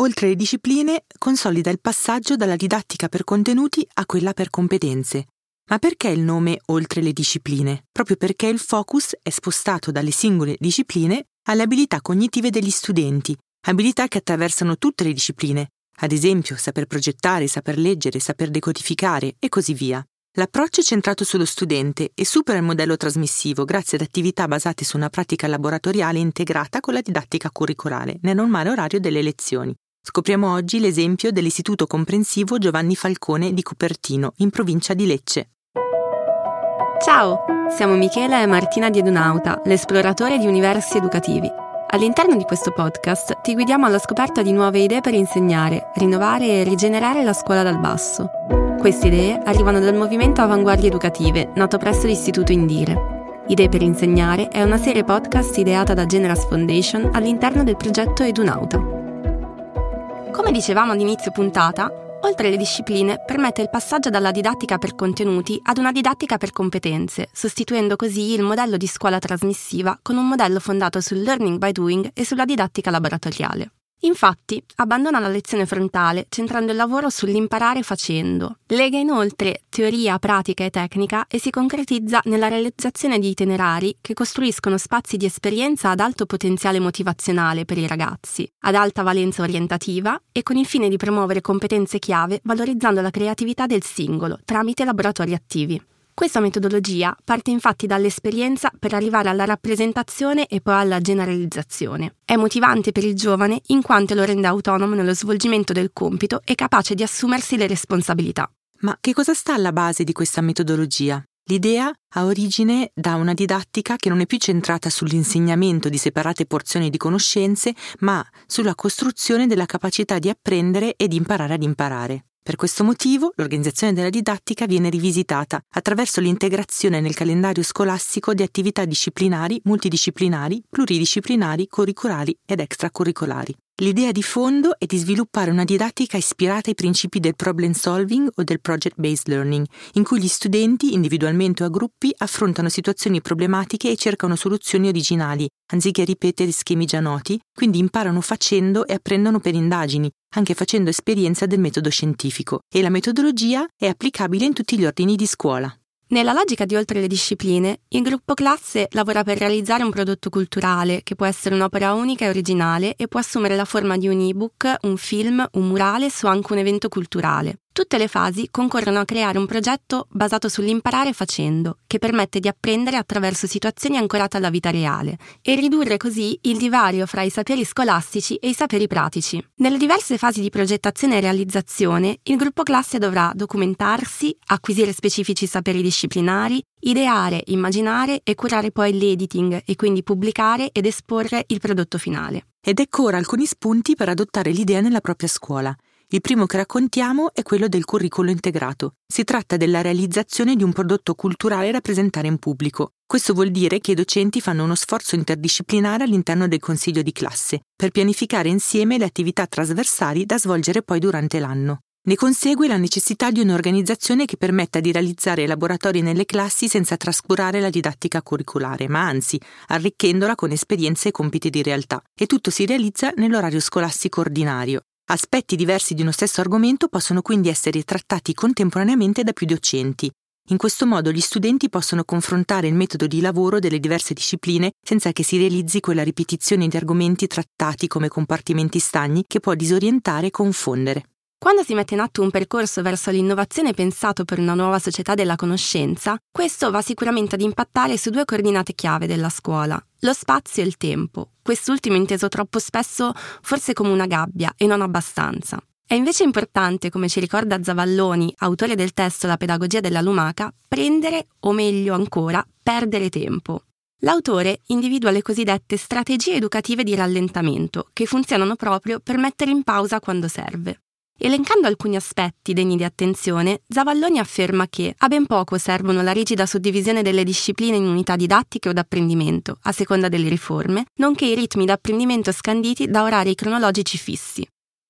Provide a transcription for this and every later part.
oltre le discipline, consolida il passaggio dalla didattica per contenuti a quella per competenze. Ma perché il nome oltre le discipline? Proprio perché il focus è spostato dalle singole discipline alle abilità cognitive degli studenti, abilità che attraversano tutte le discipline, ad esempio saper progettare, saper leggere, saper decodificare e così via. L'approccio è centrato sullo studente e supera il modello trasmissivo grazie ad attività basate su una pratica laboratoriale integrata con la didattica curricolare nel normale orario delle lezioni. Scopriamo oggi l'esempio dell'Istituto Comprensivo Giovanni Falcone di Cupertino, in provincia di Lecce. Ciao, siamo Michela e Martina di Edunauta, l'esploratore di universi educativi. All'interno di questo podcast ti guidiamo alla scoperta di nuove idee per insegnare, rinnovare e rigenerare la scuola dal basso. Queste idee arrivano dal movimento Avanguardie Educative, nato presso l'Istituto Indire. Idee per insegnare è una serie podcast ideata da Generas Foundation all'interno del progetto Edunauta. Come dicevamo all'inizio puntata, oltre le discipline, permette il passaggio dalla didattica per contenuti ad una didattica per competenze, sostituendo così il modello di scuola trasmissiva con un modello fondato sul learning by doing e sulla didattica laboratoriale. Infatti, abbandona la lezione frontale centrando il lavoro sull'imparare facendo. Lega inoltre teoria, pratica e tecnica e si concretizza nella realizzazione di itinerari che costruiscono spazi di esperienza ad alto potenziale motivazionale per i ragazzi, ad alta valenza orientativa e con il fine di promuovere competenze chiave valorizzando la creatività del singolo tramite laboratori attivi. Questa metodologia parte infatti dall'esperienza per arrivare alla rappresentazione e poi alla generalizzazione. È motivante per il giovane in quanto lo rende autonomo nello svolgimento del compito e capace di assumersi le responsabilità. Ma che cosa sta alla base di questa metodologia? L'idea ha origine da una didattica che non è più centrata sull'insegnamento di separate porzioni di conoscenze, ma sulla costruzione della capacità di apprendere e di imparare ad imparare. Per questo motivo l'organizzazione della didattica viene rivisitata attraverso l'integrazione nel calendario scolastico di attività disciplinari, multidisciplinari, pluridisciplinari, curricolari ed extracurricolari. L'idea di fondo è di sviluppare una didattica ispirata ai principi del problem solving o del project based learning, in cui gli studenti, individualmente o a gruppi, affrontano situazioni problematiche e cercano soluzioni originali, anziché ripetere schemi già noti, quindi imparano facendo e apprendono per indagini, anche facendo esperienza del metodo scientifico, e la metodologia è applicabile in tutti gli ordini di scuola. Nella logica di oltre le discipline, il gruppo classe lavora per realizzare un prodotto culturale che può essere un'opera unica e originale e può assumere la forma di un ebook, un film, un murales o anche un evento culturale. Tutte le fasi concorrono a creare un progetto basato sull'imparare facendo, che permette di apprendere attraverso situazioni ancorate alla vita reale e ridurre così il divario fra i saperi scolastici e i saperi pratici. Nelle diverse fasi di progettazione e realizzazione, il gruppo classe dovrà documentarsi, acquisire specifici saperi disciplinari, ideare, immaginare e curare poi l'editing e quindi pubblicare ed esporre il prodotto finale. Ed ecco ora alcuni spunti per adottare l'idea nella propria scuola. Il primo che raccontiamo è quello del curriculum integrato. Si tratta della realizzazione di un prodotto culturale da presentare in pubblico. Questo vuol dire che i docenti fanno uno sforzo interdisciplinare all'interno del consiglio di classe per pianificare insieme le attività trasversali da svolgere poi durante l'anno. Ne consegue la necessità di un'organizzazione che permetta di realizzare laboratori nelle classi senza trascurare la didattica curriculare, ma anzi arricchendola con esperienze e compiti di realtà. E tutto si realizza nell'orario scolastico ordinario. Aspetti diversi di uno stesso argomento possono quindi essere trattati contemporaneamente da più docenti. In questo modo gli studenti possono confrontare il metodo di lavoro delle diverse discipline senza che si realizzi quella ripetizione di argomenti trattati come compartimenti stagni che può disorientare e confondere. Quando si mette in atto un percorso verso l'innovazione pensato per una nuova società della conoscenza, questo va sicuramente ad impattare su due coordinate chiave della scuola, lo spazio e il tempo, quest'ultimo inteso troppo spesso forse come una gabbia e non abbastanza. È invece importante, come ci ricorda Zavalloni, autore del testo La pedagogia della lumaca, prendere, o meglio ancora, perdere tempo. L'autore individua le cosiddette strategie educative di rallentamento, che funzionano proprio per mettere in pausa quando serve. Elencando alcuni aspetti degni di attenzione, Zavalloni afferma che a ben poco servono la rigida suddivisione delle discipline in unità didattiche o d'apprendimento, a seconda delle riforme, nonché i ritmi d'apprendimento scanditi da orari cronologici fissi.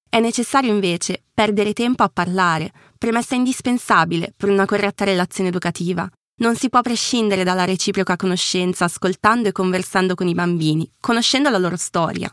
È necessario invece perdere tempo a parlare, premessa indispensabile per una corretta relazione educativa. Non si può prescindere dalla reciproca conoscenza ascoltando e conversando con i bambini, conoscendo la loro storia.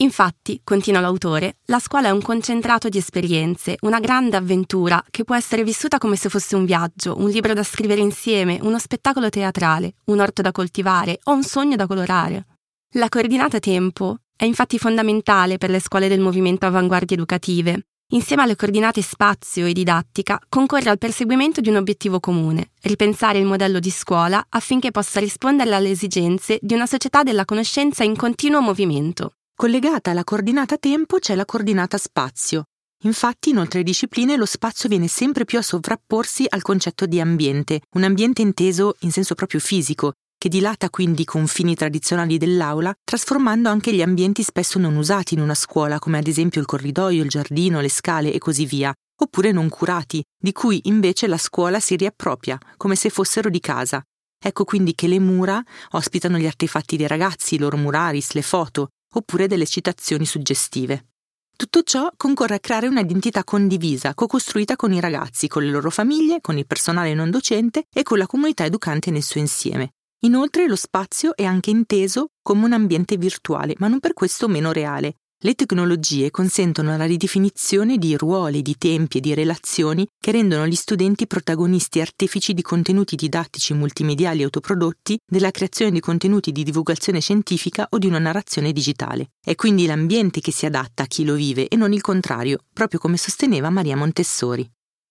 Infatti, continua l'autore, la scuola è un concentrato di esperienze, una grande avventura che può essere vissuta come se fosse un viaggio, un libro da scrivere insieme, uno spettacolo teatrale, un orto da coltivare o un sogno da colorare. La coordinata tempo è infatti fondamentale per le scuole del movimento avanguardie educative. Insieme alle coordinate spazio e didattica, concorre al perseguimento di un obiettivo comune, ripensare il modello di scuola affinché possa rispondere alle esigenze di una società della conoscenza in continuo movimento. Collegata alla coordinata tempo c'è la coordinata spazio. Infatti, in oltre discipline, lo spazio viene sempre più a sovrapporsi al concetto di ambiente, un ambiente inteso in senso proprio fisico, che dilata quindi i confini tradizionali dell'aula, trasformando anche gli ambienti spesso non usati in una scuola, come ad esempio il corridoio, il giardino, le scale e così via, oppure non curati, di cui invece la scuola si riappropria, come se fossero di casa. Ecco quindi che le mura ospitano gli artefatti dei ragazzi, i loro muraris, le foto, oppure delle citazioni suggestive. Tutto ciò concorre a creare un'identità condivisa, co-costruita con i ragazzi, con le loro famiglie, con il personale non docente e con la comunità educante nel suo insieme. Inoltre lo spazio è anche inteso come un ambiente virtuale, ma non per questo meno reale, le tecnologie consentono la ridefinizione di ruoli, di tempi e di relazioni che rendono gli studenti protagonisti artefici di contenuti didattici multimediali autoprodotti, della creazione di contenuti di divulgazione scientifica o di una narrazione digitale. È quindi l'ambiente che si adatta a chi lo vive e non il contrario, proprio come sosteneva Maria Montessori.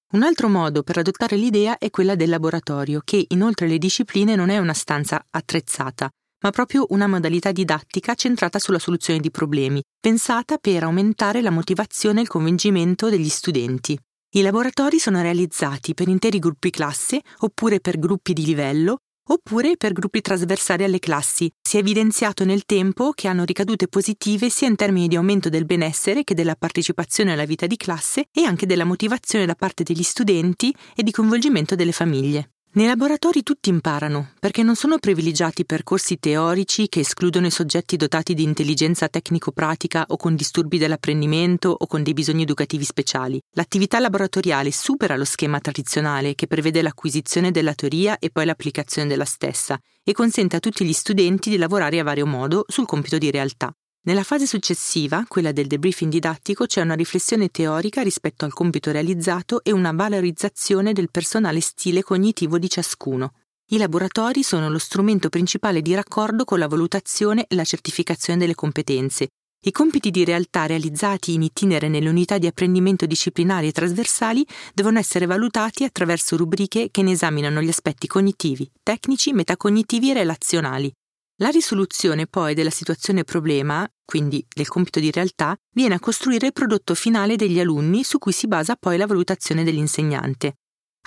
Un altro modo per adottare l'idea è quella del laboratorio, che inoltre le discipline non è una stanza attrezzata, ma proprio una modalità didattica centrata sulla soluzione di problemi, pensata per aumentare la motivazione e il convincimento degli studenti. I laboratori sono realizzati per interi gruppi classe oppure per gruppi di livello oppure per gruppi trasversali alle classi. Si è evidenziato nel tempo che hanno ricadute positive sia in termini di aumento del benessere che della partecipazione alla vita di classe e anche della motivazione da parte degli studenti e di coinvolgimento delle famiglie. Nei laboratori tutti imparano, perché non sono privilegiati percorsi teorici che escludono i soggetti dotati di intelligenza tecnico-pratica o con disturbi dell'apprendimento o con dei bisogni educativi speciali. L'attività laboratoriale supera lo schema tradizionale che prevede l'acquisizione della teoria e poi l'applicazione della stessa e consente a tutti gli studenti di lavorare a vario modo sul compito di realtà. Nella fase successiva, quella del debriefing didattico, c'è una riflessione teorica rispetto al compito realizzato e una valorizzazione del personale stile cognitivo di ciascuno. I laboratori sono lo strumento principale di raccordo con la valutazione e la certificazione delle competenze. I compiti di realtà realizzati in itinere nelle unità di apprendimento disciplinari e trasversali devono essere valutati attraverso rubriche che ne esaminano gli aspetti cognitivi, tecnici, metacognitivi e relazionali. La risoluzione poi della situazione problema, quindi del compito di realtà, viene a costruire il prodotto finale degli alunni su cui si basa poi la valutazione dell'insegnante.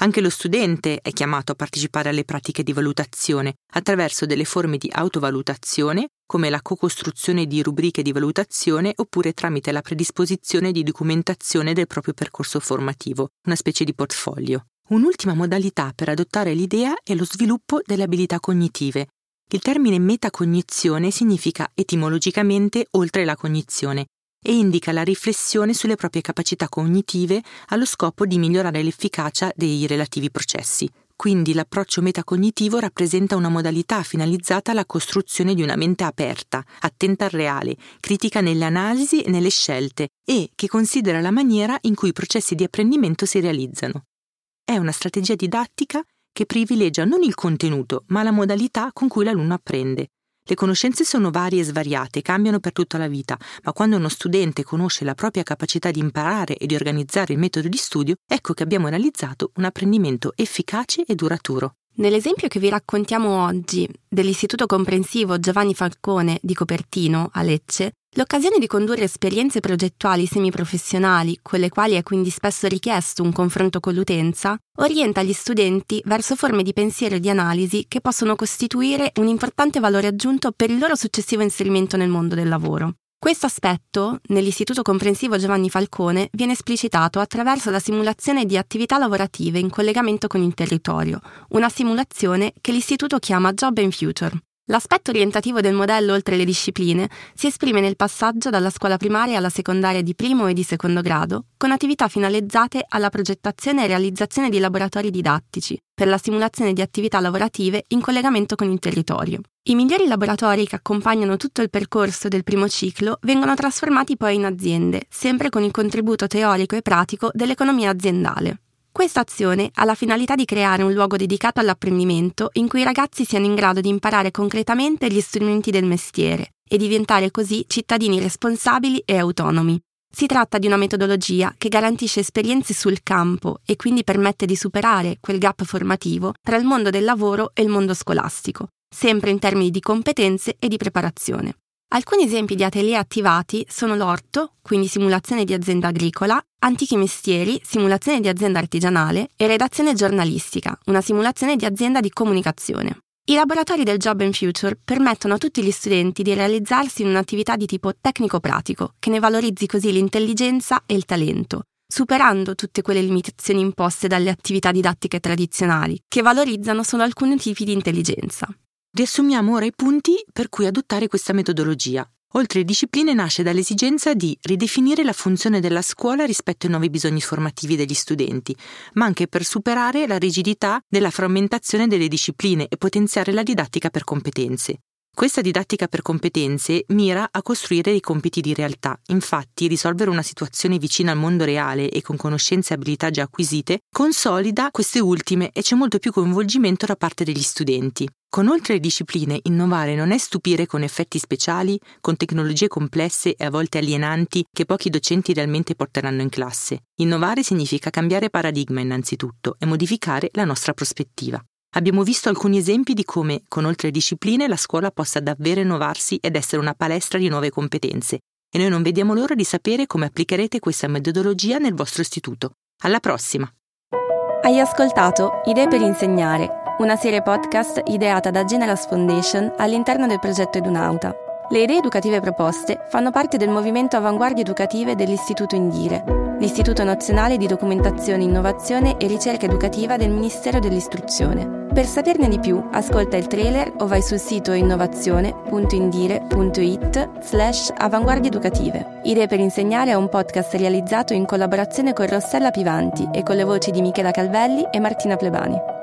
Anche lo studente è chiamato a partecipare alle pratiche di valutazione attraverso delle forme di autovalutazione, come la co-costruzione di rubriche di valutazione oppure tramite la predisposizione di documentazione del proprio percorso formativo, una specie di portfolio. Un'ultima modalità per adottare l'idea è lo sviluppo delle abilità cognitive, il termine metacognizione significa etimologicamente oltre la cognizione e indica la riflessione sulle proprie capacità cognitive allo scopo di migliorare l'efficacia dei relativi processi. Quindi l'approccio metacognitivo rappresenta una modalità finalizzata alla costruzione di una mente aperta, attenta al reale, critica nelle analisi e nelle scelte e che considera la maniera in cui i processi di apprendimento si realizzano. È una strategia didattica che privilegia non il contenuto, ma la modalità con cui l'alunno apprende. Le conoscenze sono varie e svariate, cambiano per tutta la vita, ma quando uno studente conosce la propria capacità di imparare e di organizzare il metodo di studio, ecco che abbiamo realizzato un apprendimento efficace e duraturo. Nell'esempio che vi raccontiamo oggi dell'Istituto Comprensivo Giovanni Falcone di Copertino a Lecce, l'occasione di condurre esperienze progettuali semiprofessionali, con le quali è quindi spesso richiesto un confronto con l'utenza, orienta gli studenti verso forme di pensiero e di analisi che possono costituire un importante valore aggiunto per il loro successivo inserimento nel mondo del lavoro. Questo aspetto, nell'Istituto Comprensivo Giovanni Falcone, viene esplicitato attraverso la simulazione di attività lavorative in collegamento con il territorio, una simulazione che l'Istituto chiama Job and Future. L'aspetto orientativo del modello oltre le discipline si esprime nel passaggio dalla scuola primaria alla secondaria di primo e di secondo grado, con attività finalizzate alla progettazione e realizzazione di laboratori didattici per la simulazione di attività lavorative in collegamento con il territorio. I migliori laboratori che accompagnano tutto il percorso del primo ciclo vengono trasformati poi in aziende, sempre con il contributo teorico e pratico dell'economia aziendale. Questa azione ha la finalità di creare un luogo dedicato all'apprendimento in cui i ragazzi siano in grado di imparare concretamente gli strumenti del mestiere e diventare così cittadini responsabili e autonomi. Si tratta di una metodologia che garantisce esperienze sul campo e quindi permette di superare quel gap formativo tra il mondo del lavoro e il mondo scolastico, sempre in termini di competenze e di preparazione. Alcuni esempi di atelier attivati sono l'orto, quindi simulazione di azienda agricola, antichi mestieri, simulazione di azienda artigianale e redazione giornalistica, una simulazione di azienda di comunicazione. I laboratori del Job and Future permettono a tutti gli studenti di realizzarsi in un'attività di tipo tecnico-pratico, che ne valorizzi così l'intelligenza e il talento, superando tutte quelle limitazioni imposte dalle attività didattiche tradizionali, che valorizzano solo alcuni tipi di intelligenza. Riassumiamo ora i punti per cui adottare questa metodologia. Oltre discipline nasce dall'esigenza di ridefinire la funzione della scuola rispetto ai nuovi bisogni formativi degli studenti, ma anche per superare la rigidità della frammentazione delle discipline e potenziare la didattica per competenze. Questa didattica per competenze mira a costruire dei compiti di realtà, infatti risolvere una situazione vicina al mondo reale e con conoscenze e abilità già acquisite consolida queste ultime e c'è molto più coinvolgimento da parte degli studenti. Con oltre le discipline, innovare non è stupire con effetti speciali, con tecnologie complesse e a volte alienanti che pochi docenti realmente porteranno in classe. Innovare significa cambiare paradigma innanzitutto e modificare la nostra prospettiva. Abbiamo visto alcuni esempi di come, con oltre discipline, la scuola possa davvero innovarsi ed essere una palestra di nuove competenze, e noi non vediamo l'ora di sapere come applicherete questa metodologia nel vostro istituto. Alla prossima! Hai ascoltato Idee per insegnare, una serie podcast ideata da Generas Foundation all'interno del progetto Edunauta. Le idee educative proposte fanno parte del movimento Avanguardie Educative dell'Istituto Indire l'Istituto Nazionale di Documentazione, Innovazione e Ricerca Educativa del Ministero dell'Istruzione. Per saperne di più, ascolta il trailer o vai sul sito innovazione.indire.it slash avanguardie educative. Idee per insegnare è un podcast realizzato in collaborazione con Rossella Pivanti e con le voci di Michela Calvelli e Martina Plebani.